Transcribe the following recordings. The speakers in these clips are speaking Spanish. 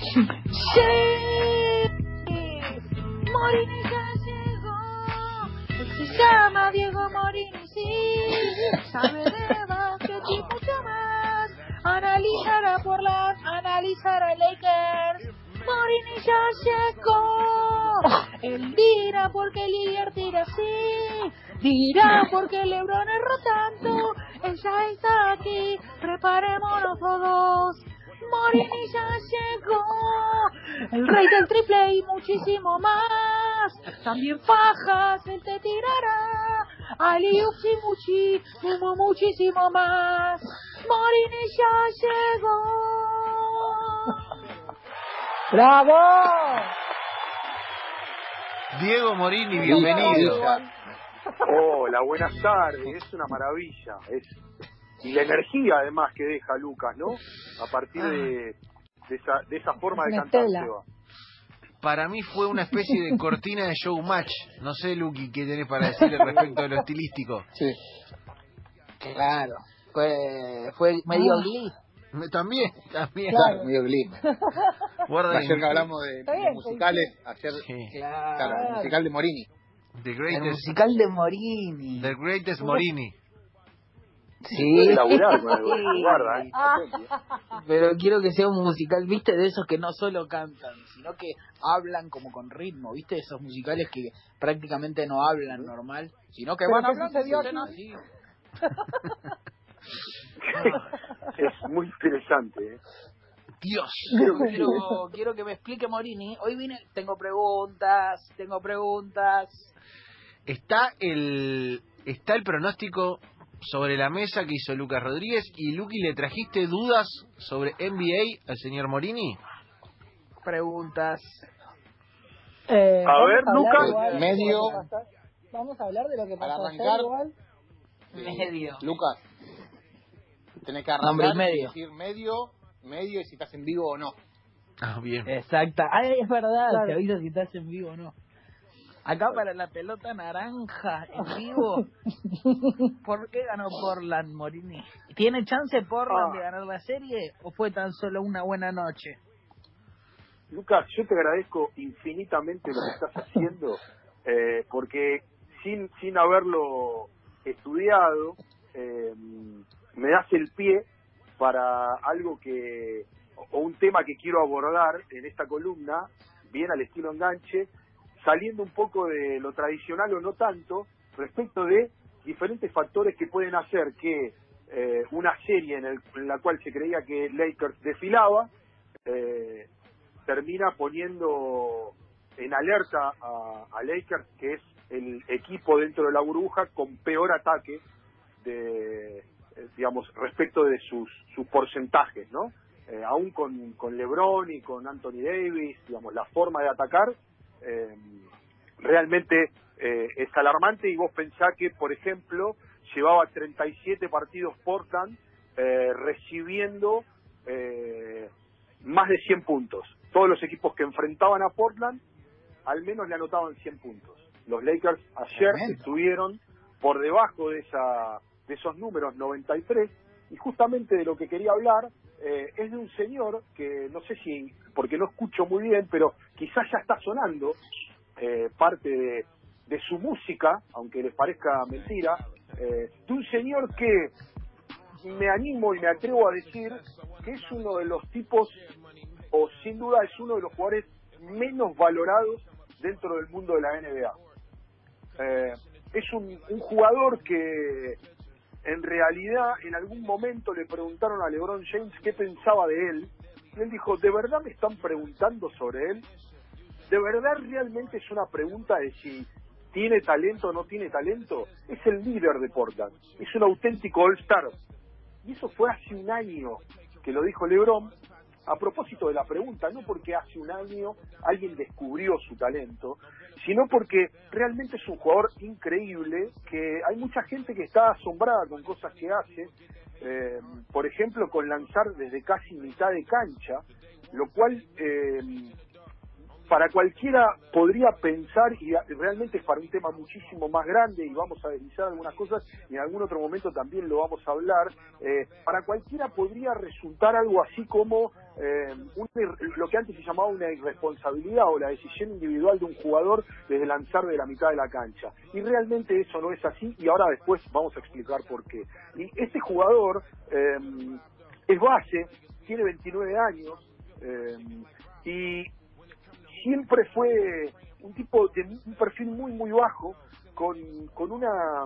Sí, Morini ya llegó. Se llama Diego Morini, sí. Sabe de básquet y mucho más. Analizará por las, analizará Lakers. Morini ya llegó. Él dirá porque Lillard tira así. Dirá porque Lebron erró tanto. Él ya está aquí. Preparémonos todos. Morini ya llegó. El rey del triple y muchísimo más. También fajas él te tirará. Ali Muchi, mu- muchísimo más. Morini ya llegó. ¡Bravo! Diego Morini, bienvenido. Hola, buenas tardes. Es una maravilla. Es y la energía además que deja Lucas, ¿no? A partir de, de esa, de esa forma de cantar. Seba. Para mí fue una especie de cortina de showmatch. No sé, Luqui, qué tenés para decir al respecto de lo estilístico. Sí. Claro. Fue, fue medio Ah. glee. Me- También, también. Claro, medio glee. Guarda Ayer que hablamos de, musicales, ayer, Sí. claro, Claro. el musical de Morini. The El musical de Morini. the greatest Morini. Sí. Laburar con guarda, ¿eh? Ah. Pero quiero que sea un musical, viste, de esos que no solo cantan, sino que hablan como con ritmo, viste, esos musicales que prácticamente no hablan normal, sino que van ¿qué hablando así. es muy interesante, ¿eh? Dios. Pero quiero, quiero que me explique Morini. Hoy vine, tengo preguntas, tengo preguntas. Está el, está el pronóstico sobre la mesa que hizo Lucas Rodríguez y Luqui le trajiste dudas sobre NBA al señor Morini. Preguntas. Eh, A ver, hablar Lucas. igual Medio. lo que pasó- Vamos a hablar de lo que Para pasó ayer arrancar. igual. Medio. Lucas, tenés que arrancar y medio. decir medio, medio y si estás en vivo o no. Ah, bien. Exacta. Ay, es verdad, Claro. te avisa si estás en vivo o no. Acá para la pelota naranja en vivo. ¿Por qué ganó Portland Morini? ¿Tiene chance Portland Ah. de ganar la serie o fue tan solo una buena noche? Lucas, yo te agradezco infinitamente lo que estás haciendo, eh, porque sin, sin haberlo estudiado, eh, me das el pie para algo que, o un tema que quiero abordar en esta columna, bien al estilo enganche, saliendo un poco de lo tradicional o no tanto, respecto de diferentes factores que pueden hacer que eh, una serie en, el- en la cual se creía que Lakers desfilaba, eh, termina poniendo en alerta a, Lakers, que es el equipo dentro de la burbuja con peor ataque de eh, digamos respecto de sus, sus porcentajes, ¿no? Eh, aún con, con LeBron y con Anthony Davis, digamos, la forma de atacar eh, realmente eh, es alarmante y vos pensás que, por ejemplo, llevaba 37 partidos Portland eh, recibiendo eh, más de 100 puntos. Todos los equipos que enfrentaban a Portland al menos le anotaban 100 puntos. Los Lakers ayer Tremendo. estuvieron por debajo de, esa, de esos números 93 y justamente de lo que quería hablar eh, es de un señor que no sé si, porque no escucho muy bien, pero quizás ya está sonando eh, parte de, de su música, aunque les parezca mentira, eh, de un señor que me animo y me atrevo a decir que es uno de los tipos, o sin duda es uno de los jugadores menos valorados dentro del mundo de la NBA. Eh, es un, un jugador que en realidad en algún momento le preguntaron a LeBron James qué pensaba de él y él dijo, ¿de verdad me están preguntando sobre él? ¿De verdad realmente es una pregunta de si tiene talento o no tiene talento? Es el líder de Portland, es un auténtico All-Star. Y eso fue hace un año que lo dijo LeBron a propósito de la pregunta, no porque hace un año alguien descubrió su talento, sino porque realmente es un jugador increíble, que hay mucha gente que está asombrada con cosas que hace, eh, por ejemplo, con lanzar desde casi mitad de cancha, lo cual eh, para cualquiera podría pensar, y realmente es para un tema muchísimo más grande, y vamos a deslizar algunas cosas, y en algún otro momento también lo vamos a hablar, eh, para cualquiera podría resultar algo así como eh, lo que antes se llamaba una irresponsabilidad o la decisión individual de un jugador desde lanzar de la mitad de la cancha. Y realmente eso no es así, y ahora después vamos a explicar por qué. Y este jugador eh, es base, tiene 29 años, y siempre fue un tipo de un perfil muy muy bajo con, con una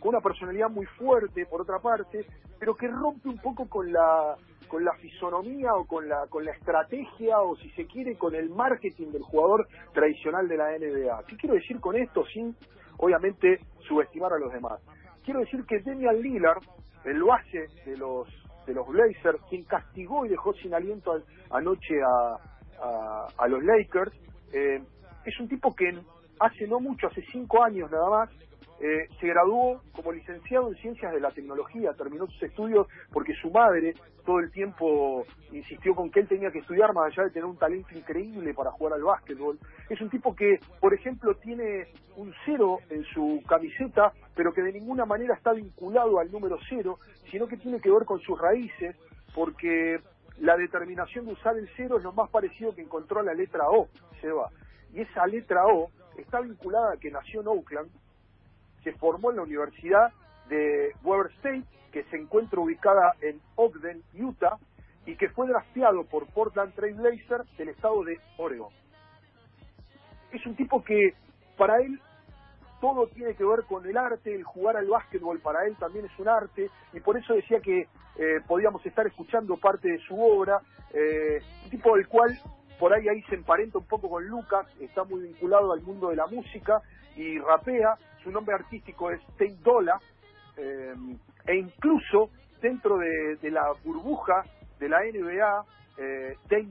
con una personalidad muy fuerte por otra parte pero que rompe un poco con la con la fisonomía o con la con la estrategia o si se quiere con el marketing del jugador tradicional de la NBA qué quiero decir con esto sin obviamente subestimar a los demás quiero decir que Damian Lillard el base de los de los Blazers quien castigó y dejó sin aliento al- anoche a, a, los Lakers. Eh, es un tipo que hace no mucho, hace cinco años nada más, eh, se graduó como licenciado en Ciencias de la Tecnología, terminó sus estudios porque su madre todo el tiempo insistió con que él tenía que estudiar más allá de tener un talento increíble para jugar al básquetbol. Es un tipo que, por ejemplo, tiene un cero en su camiseta, pero que de ninguna manera está vinculado al número cero, sino que tiene que ver con sus raíces, porque la determinación de usar el cero es lo más parecido que encontró a la letra O, Seba. Y esa letra O está vinculada a que nació en Oakland, se formó en la Universidad de Weber State, que se encuentra ubicada en Ogden, Utah, y que fue drafteado por Portland Trail Blazers del estado de Oregon. Es un tipo que para él todo tiene que ver con el arte, el jugar al básquetbol para él también es un arte, y por eso decía que eh, podíamos estar escuchando parte de su obra, eh, un tipo del cual por ahí ahí se emparenta un poco con Lucas, está muy vinculado al mundo de la música y rapea, su nombre artístico es Tate Dolla, eh, e incluso dentro de, la burbuja de la NBA, eh, Tate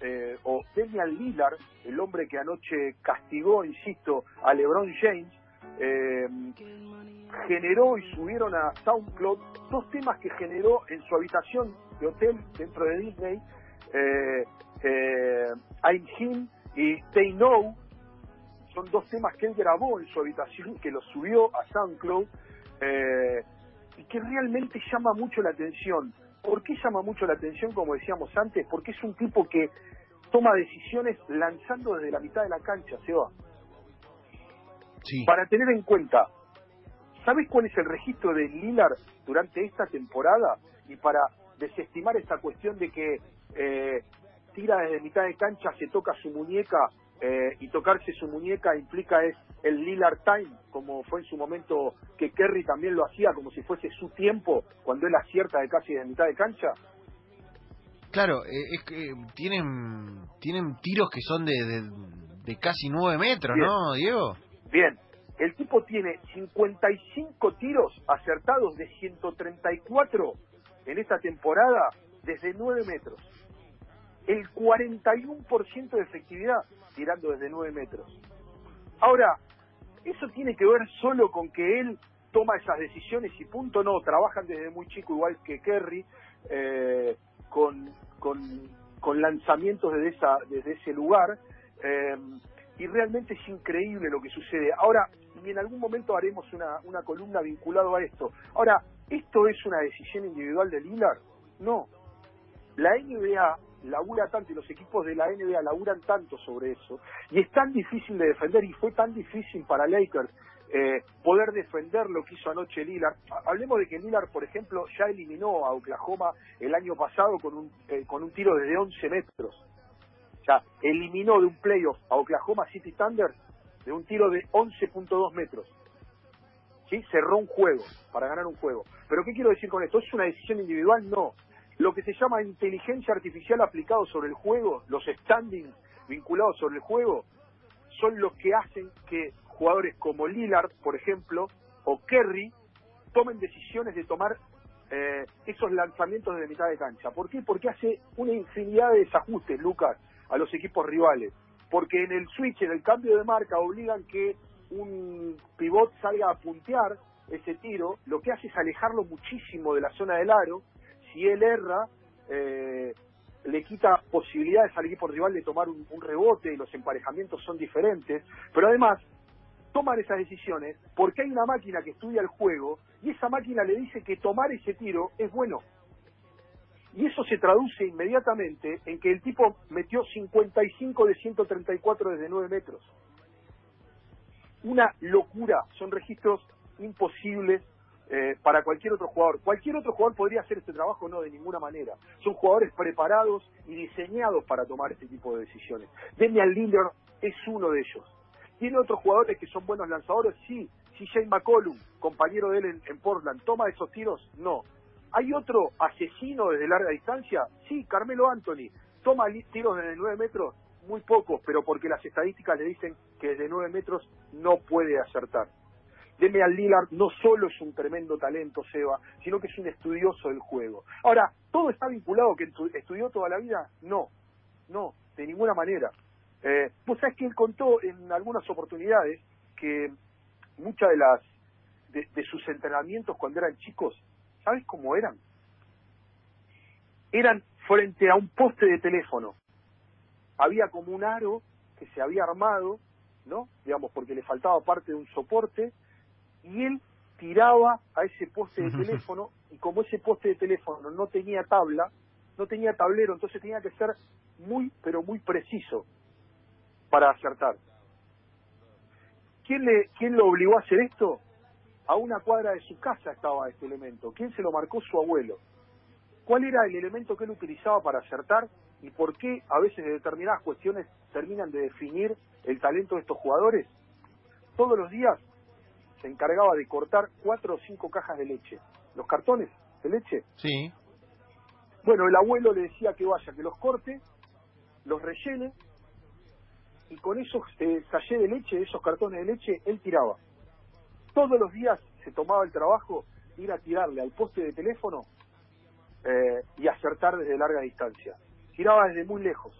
eh, o Damian Lillard, el hombre que anoche castigó, insisto, a LeBron James, eh, generó y subieron a SoundCloud dos temas que generó en su habitación de hotel dentro de Disney, eh, eh, I'm Him y They Know, son dos temas que él grabó en su habitación, que los subió a SoundCloud, eh, y que realmente llama mucho la atención. ¿Por qué llama mucho la atención, como decíamos antes? Porque es un tipo que toma decisiones lanzando desde la mitad de la cancha, Seba. Sí. Para tener en cuenta, ¿sabes cuál es el registro de Lillard durante esta temporada? Y para desestimar esta cuestión de que eh, tira desde mitad de cancha, se toca su muñeca eh, y tocarse su muñeca implica es el Lillard Time, como fue en su momento que Kerry también lo hacía, como si fuese su tiempo cuando él acierta de casi de mitad de cancha. Claro, eh, es que tienen tienen tiros que son de, de, de casi nueve metros, Bien. ¿no, Diego? Bien, el tipo tiene 55 tiros acertados de 134 en esta temporada desde 9 metros. El 41% de efectividad tirando desde 9 metros. Ahora, ¿eso tiene que ver solo con que él toma esas decisiones y punto? No, trabajan desde muy chico igual que Kerry, eh, con, con, con lanzamientos desde, esa, desde ese lugar. eh, y realmente es increíble lo que sucede. Ahora, y en algún momento haremos una, una columna vinculado a esto. Ahora, ¿esto es una decisión individual de Lillard? No. La NBA labura tanto y los equipos de la NBA laburan tanto sobre eso y es tan difícil de defender y fue tan difícil para Lakers eh, poder defender lo que hizo anoche Lillard. Ha- Hablemos de que Lillard, por ejemplo, ya eliminó a Oklahoma el año pasado con un, eh, con un tiro desde 11 metros. O sea, eliminó de un playoff a Oklahoma City Thunder de un tiro de 11.2 metros. ¿Sí? Cerró un juego, para ganar un juego. Pero ¿qué quiero decir con esto? ¿Es una decisión individual? No. Lo que se llama inteligencia artificial aplicado sobre el juego, los standings vinculados sobre el juego, son los que hacen que jugadores como Lillard, por ejemplo, o Kerry, tomen decisiones de tomar eh, esos lanzamientos de mitad de cancha. ¿Por qué? Porque hace una infinidad de desajustes, Lucas, a los equipos rivales. Porque en el switch, en el cambio de marca, obligan que un pivot salga a puntear ese tiro, lo que hace es alejarlo muchísimo de la zona del aro. Si él erra, eh, le quita posibilidades al equipo rival de tomar un, rebote, los emparejamientos son diferentes, pero además toman esas decisiones porque hay una máquina que estudia el juego y esa máquina le dice que tomar ese tiro es bueno. Y eso se traduce inmediatamente en que el tipo metió 55 de 134 desde 9 metros. Una locura, son registros imposibles eh, para cualquier otro jugador. Cualquier otro jugador podría hacer este trabajo, no, de ninguna manera. Son jugadores preparados y diseñados para tomar este tipo de decisiones. Demian Lillard es uno de ellos. Tiene otros jugadores que son buenos lanzadores, sí. CJ McCollum, compañero de él en, Portland, ¿toma esos tiros? No. ¿Hay otro asesino desde larga distancia? Sí, Carmelo Anthony. ¿Toma tiros desde 9 metros? Muy pocos, pero porque las estadísticas le dicen que desde 9 metros no puede acertar. Demian Lillard no solo es un tremendo talento, Seba, sino que es un estudioso del juego. Ahora, ¿todo está vinculado que tu- estudió toda la vida? No, no, de ninguna manera. Eh, Vos sabés que él contó en algunas oportunidades que muchas de las de, de sus entrenamientos cuando eran chicos, ¿sabes cómo eran? Eran frente a un poste de teléfono. Había como un aro que se había armado, ¿no? Digamos, porque le faltaba parte de un soporte, y él tiraba a ese poste de teléfono, y como ese poste de teléfono no tenía tabla, no tenía tablero, entonces tenía que ser muy, pero muy preciso para acertar. ¿Quién, le, ¿Quién lo obligó a hacer esto? A una cuadra de su casa estaba este elemento. ¿Quién se lo marcó? Su abuelo. ¿Cuál era el elemento que él utilizaba para acertar y por qué a veces determinadas cuestiones terminan de definir el talento de estos jugadores? Todos los días se encargaba de cortar cuatro o cinco cajas de leche. ¿Los cartones de leche? Sí. Bueno, el abuelo le decía que vaya, que los corte, los rellene y con esos eh, de leche, esos cartones de leche, él tiraba. Todos los días se tomaba el trabajo de ir a tirarle al poste de teléfono eh, y acertar desde larga distancia. Tiraba desde muy lejos.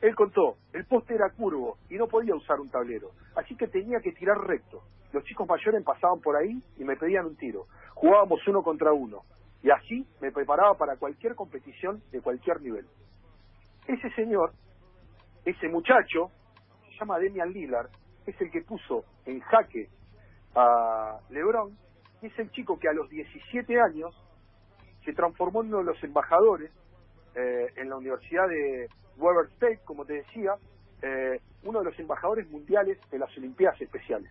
Él contó, el poste era curvo y no podía usar un tablero, así que tenía que tirar recto. Los chicos mayores pasaban por ahí y me pedían un tiro. Jugábamos uno contra uno y así me preparaba para cualquier competición de cualquier nivel. Ese señor, ese muchacho, se llama Demian Lillard, es el que puso en jaque a LeBron y es el chico que a los 17 años se transformó en uno de los embajadores eh, en la Universidad de Weber State, como te decía, eh, uno de los embajadores mundiales de las Olimpiadas Especiales.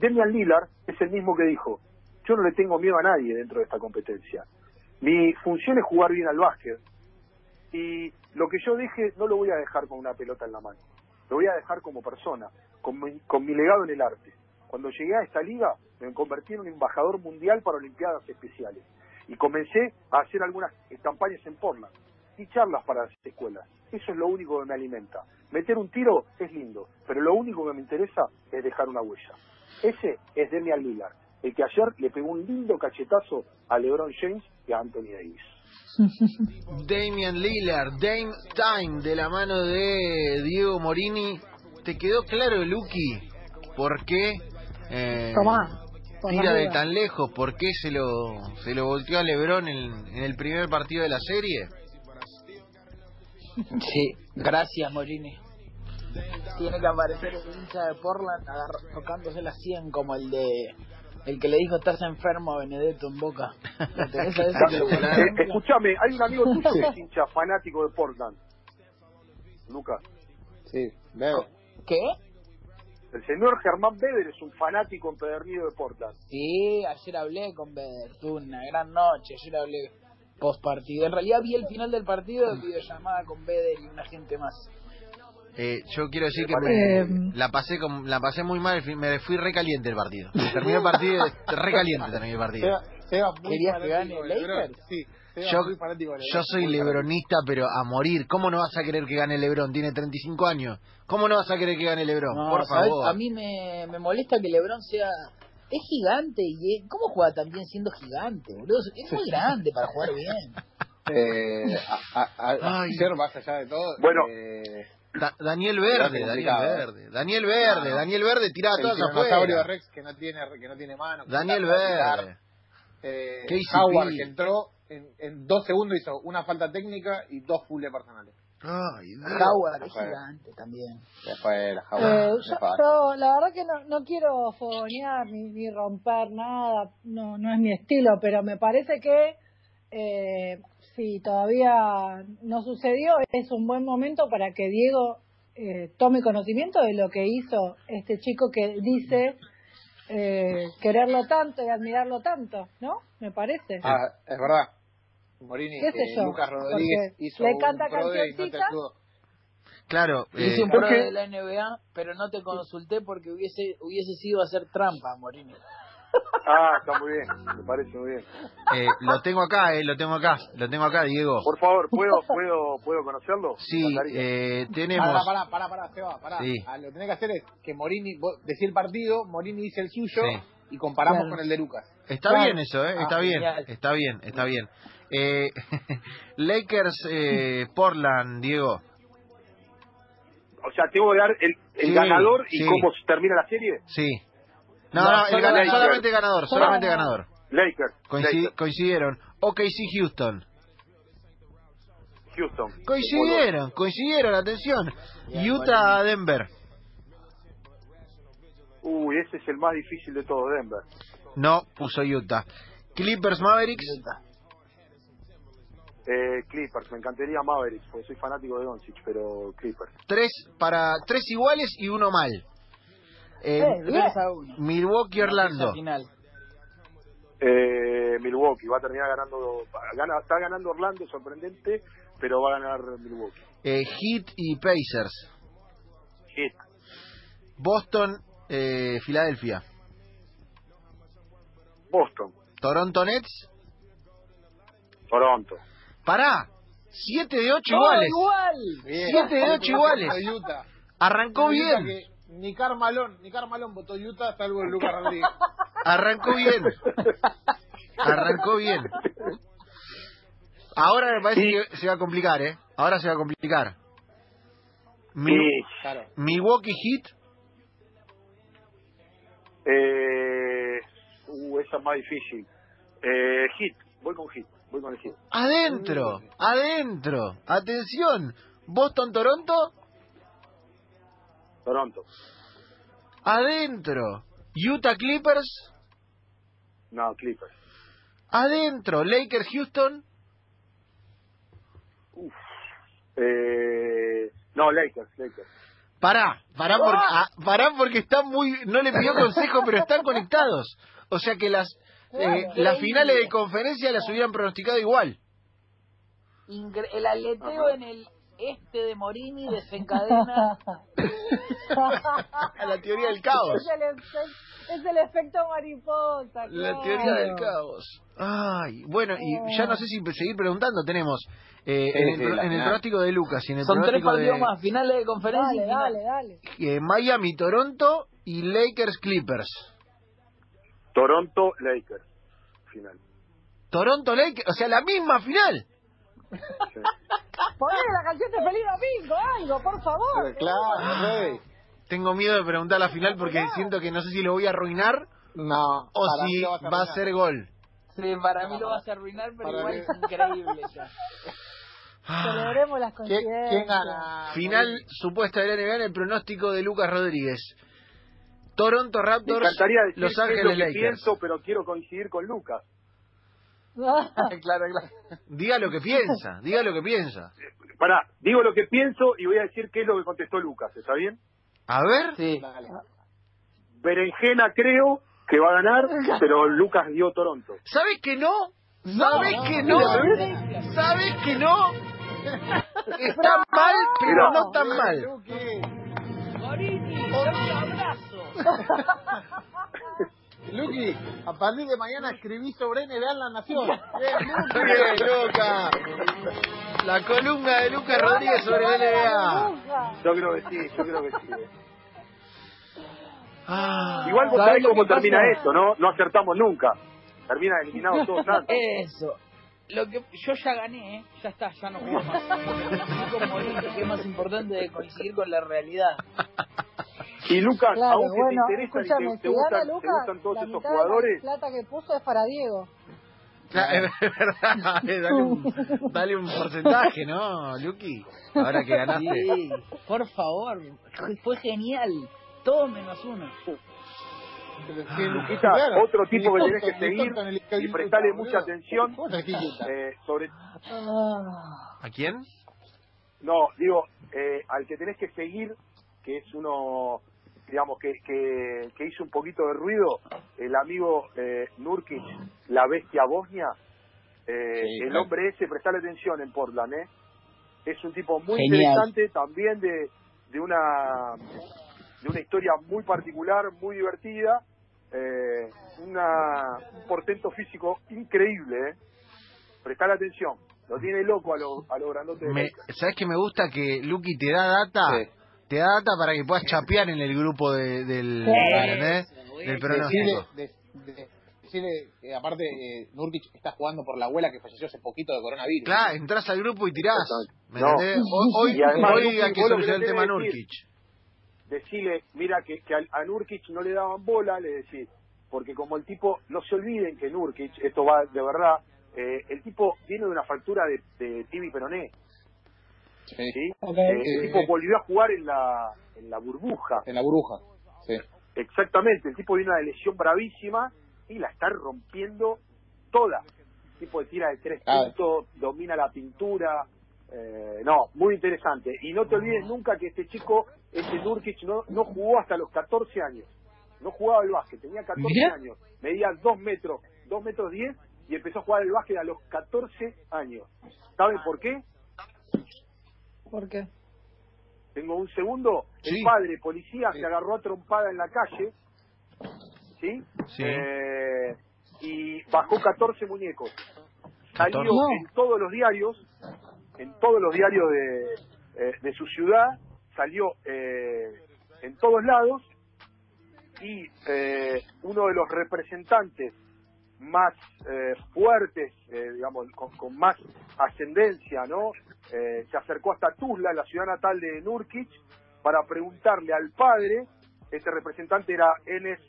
Demian Lillard es el mismo que dijo, yo no le tengo miedo a nadie dentro de esta competencia. Mi función es jugar bien al básquet y lo que yo deje no lo voy a dejar con una pelota en la mano, lo voy a dejar como persona, con mi, con mi legado en el arte. Cuando llegué a esta liga me convertí en un embajador mundial para Olimpiadas Especiales y comencé a hacer algunas campañas en Portland y charlas para las escuelas. Eso es lo único que me alimenta. Meter un tiro es lindo, pero lo único que me interesa es dejar una huella. Ese es Demian Lillard, el que ayer le pegó un lindo cachetazo a LeBron James y a Anthony Davis. Damian Lillard, Dame Time, de la mano de Diego Morini. ¿Te quedó claro, Lucky, por qué eh, Tomá. tira de tan lejos? ¿Por qué se lo, se lo volteó a Lebron en, en el primer partido de la serie? Sí, gracias Morini. Tiene que aparecer el hincha de Portland agar- tocándose la 100 como el de el que le dijo estás enfermo a Benedetto en Boca. Escúchame, hay un amigo tuyo que es hincha fanático de Portland. Lucas. Sí, veo. ¿Qué? El señor Germán Beder es un fanático empedernido de Portland. Sí, ayer hablé con Beder, tuve una gran noche, ayer hablé post partido. En realidad vi el final del partido de videollamada con Beder y una gente más. Eh, yo quiero decir que Eh, me, la pasé con, la pasé muy mal, me fui recaliente el partido. Terminó el partido, recaliente terminó el partido. ¿Querías que gane. Lakers? Sí, Yo, soy lebronista, pero a morir. ¿Cómo no vas a querer que gane Lebron? Tiene 35 años. ¿Cómo no vas a querer que gane Lebron? No, Por ¿sabes? favor. A mí me, me molesta que LeBron sea. Es gigante y es- ¿cómo juega tan bien siendo gigante, boludo? Es muy grande para jugar bien. Eh, a, a, a, Ay. ayer, más allá de todo, Bueno. eh, Da- Daniel Verde, Daniel ¿eh? Verde. Daniel Verde. Daniel Verde tiraba el todas afuera. Rex que no tiene, que no tiene mano. Daniel. Verde. eh. Howard, que entró en, en dos segundos, hizo una falta técnica y dos full de personales. Ay. Howard es gigante también. Después Eh, yo la verdad que no, no quiero fogonear ni, ni romper nada, no, no es mi estilo, pero me parece que eh, si todavía no sucedió, es un buen momento para que Diego eh, tome conocimiento de lo que hizo este chico que dice eh, quererlo tanto y admirarlo tanto, ¿no? Me parece. Ah, es verdad. Morini, ¿Qué sé que yo? Lucas Rodríguez Porque hizo le un canta pro day y no te cancioncita. ayudó. Claro, eh, Hice un creo pro de la NBA, pero no te consulté porque hubiese hubiese sido hacer trampa, Morini. Ah, está muy bien, me parece muy bien. eh, lo tengo acá, eh, lo tengo acá, lo tengo acá, Diego. Por favor, ¿puedo puedo puedo conocerlo? Sí, eh, tenemos... Pará, pará, pará, pará, Seba, pará. Sí. Ah, lo que tenés que hacer es que Morini, vos decís el partido, Morini dice el suyo Sí. y comparamos Claro. con el de Lucas. Está Claro. bien eso, ¿eh? Ah, Está bien, genial. está bien, está bien. Eh, Lakers, eh, Portland, Diego. O sea, tengo que dar el, el Sí, ganador y sí. cómo se termina la serie. Sí. No, No, el solamente ganador, solamente ganador. Lakers, Coincidi- Lakers, coincidieron. OKC Houston. Houston. Coincidieron, coincidieron, atención. Utah, Denver. Uy, ese es el más difícil de todo, Denver. No, puso Utah. Clippers, Mavericks. Eh, Clippers, me encantaría Mavericks, porque soy fanático de Doncic, pero Clippers. Tres para tres iguales y uno mal. Eh, Eh, bien. 3 a 1. Milwaukee, Orlando. Final. Eh, Milwaukee va a terminar ganando, gana, está ganando Orlando, sorprendente, pero va a ganar Milwaukee. Eh, Heat y Pacers. Hit, Boston, eh, Filadelfia. Boston, Toronto Nets. Toronto. Pará. Siete de ocho ¡Oh, iguales. igual! Bien. Siete de ocho iguales. De Utah. Arrancó bien. Ni Carmalón, ni Carmalón votó Utah, salvo el Lucas Rodríguez. Arrancó bien. Arrancó bien. Ahora me parece Sí. que se va a complicar, ¿eh? Ahora se va a complicar. Mi- Y, Claro. Milwaukee Heat. eh, uh, esa es más difícil. Eh, hit, voy con hit, voy con el hit. Adentro. Adentro. Atención. Boston Toronto. Toronto. Adentro. Utah Clippers. No, Clippers. Adentro. Lakers Houston. Eh, no, Lakers, Lakers. Pará, pará porque, ah, pará porque están muy, no le pidió consejo, pero están conectados. O sea que las, eh, las finales de conferencia las hubieran pronosticado igual. El aleteo en el este de Morini desencadena. A la teoría del caos. Es el, efe- es el efecto mariposa. La claro. teoría del caos. Ay, bueno, y ya no sé si seguir preguntando. Tenemos eh, Sí, en, el, sí, en el pronóstico de Lucas y en el Son tres partidos de más, finales de conferencia. Dale, y final. dale, dale. eh, Miami, Toronto y Lakers Clippers. Toronto, Lakers. Final. Toronto Lakers, o sea, la misma final. Sí. Ponle la canción de Feliz Domingo, algo, por favor. Claro, rey. Tengo miedo de preguntar la final porque siento que no sé si lo voy a arruinar No. o si va a ser gol. Sí, para mí lo vas a arruinar, pero Para igual mí- es increíble ya. Ah, Celebremos las ¿Quién, coincidencias. quién gana? final supuesta de la NBA en el pronóstico de Lucas Rodríguez. Toronto Me Raptors, encantaría decir Los qué es lo Ángeles que Lakers. pienso, pero quiero coincidir con Lucas. claro, claro. Diga lo que piensa, diga lo que piensa. Pará, digo lo que pienso y voy a decir qué es lo que contestó Lucas, ¿está bien? A ver, Sí. Berenjena creo que va a ganar, pero Lucas dio Toronto. ¿sabes que no? ¿Sabes que no? ¿Sabes que no? Está mal, pero Mira. no tan mal. Morini, un abrazo. Luqui, a partir de mañana escribí sobre NBA en La Nación. Bien, Luqui. Bien. La columna de Lucas Rodríguez sobre NBA. Yo creo que sí, yo creo que sí. Ah, Igual vos ¿Sabés cómo que pasa? termina esto, ¿no? No acertamos nunca. Termina eliminados todos antes. Eso. Lo que yo ya gané, ¿eh? ya está, ya no juego más. Morini, que es más importante de coincidir con la realidad. Y Lucas, Claro, aunque bueno, te interesan y te, te gustan, te Lucas, gustan todos la esos mitad de jugadores, la plata que puso es para Diego. Claro, es verdad. Dale un, dale un porcentaje, ¿no, Luqui? Ahora que ganaste. Sí, por favor, fue genial. Todo menos uno. Pero Ah, que- Luquita, claro, otro tipo que tenés que seguir y prestarle mucha atención, eh, sobre ¿A quién? No, digo, eh, al que tenés que seguir, que es uno, digamos, que, que, que hizo un poquito de ruido, el amigo eh, Nurkic, la bestia bosnia, eh, Sí, el hombre ese, prestale atención en Portland, ¿eh? Es un tipo muy Genial. interesante, también de, de una de una historia muy particular, muy divertida, eh, una, un portento físico increíble, ¿eh? Prestale atención, lo tiene loco a los a lo grandote de Me. ¿Sabes que me gusta que Luqui te da data? Sí. Te da data para que puedas chapear en el grupo de, del. ¿entendés? del pronóstico. de- decirle aparte eh, Nurkic está jugando por la abuela que falleció hace poquito de coronavirus. Claro, entras al grupo y tirás. ¿Me No. entendés? Hoy, hoy, Y además, hoy hay que solucionar el tema que Nurkic. decirle, mira que, que a, a Nurkic no le daban bola, le decís, porque como el tipo, no se olviden que Nurkic, esto va de verdad, eh, el tipo viene de una fractura de, de tibia y peroné, Sí, ¿sí? ok. Eh, el tipo volvió a jugar en la, en la burbuja, En la burbuja. Sí. exactamente, el tipo viene de una lesión bravísima y la está rompiendo toda. El tipo de tira de tres puntos, domina la pintura, eh, no, muy interesante. Y no te olvides nunca que este chico, este Nurkic, no, no jugó hasta los 14 años. No jugaba al básquet, tenía 14 Mira. años, medía 2 metros, 2 metros 10 y empezó a jugar al básquet a los 14 años. ¿Saben por qué? ¿Por qué? Tengo un segundo. Sí. El padre, policía, se agarró a trompada en la calle, ¿sí? Sí. Eh, y bajó 14 muñecos. Salió 14. No. en todos los diarios, en todos los diarios de, eh, de su ciudad, salió eh, en todos lados y eh, uno de los representantes más eh, fuertes, eh, digamos, con, con más ascendencia, ¿no? Eh, se acercó hasta Tuzla, la ciudad natal de Nurkic, para preguntarle al padre, este representante era Enes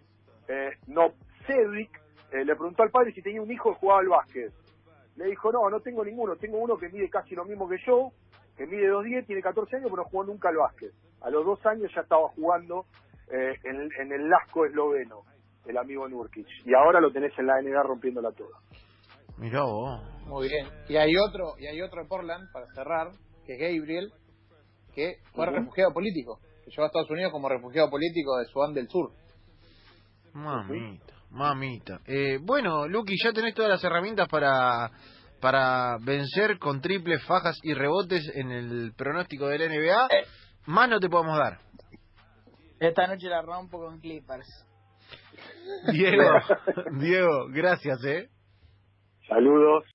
eh, Novcevic, eh, le preguntó al padre si tenía un hijo que jugaba al básquet. Le dijo, no, no tengo ninguno, tengo uno que mide casi lo mismo que yo, que mide 2'10, tiene 14 años, pero no jugó nunca al básquet. A los dos años ya estaba jugando en, en el Lasco esloveno, el amigo Nurkic. Y ahora lo tenés en la NBA rompiéndola toda. Mirá vos. Muy bien. Y hay otro, y hay otro de Portland, para cerrar, que es Gabriel, que fue refugiado político, que llegó a Estados Unidos como refugiado político de Sudán del Sur. Mamita, mamita. Eh, bueno, Luqui, ya tenés todas las herramientas para para vencer con triples, fajas y rebotes en el pronóstico del NBA. Eh. Más no te podemos dar. Esta noche la rompo con Clippers. Diego, Diego, gracias, ¿eh? Saludos.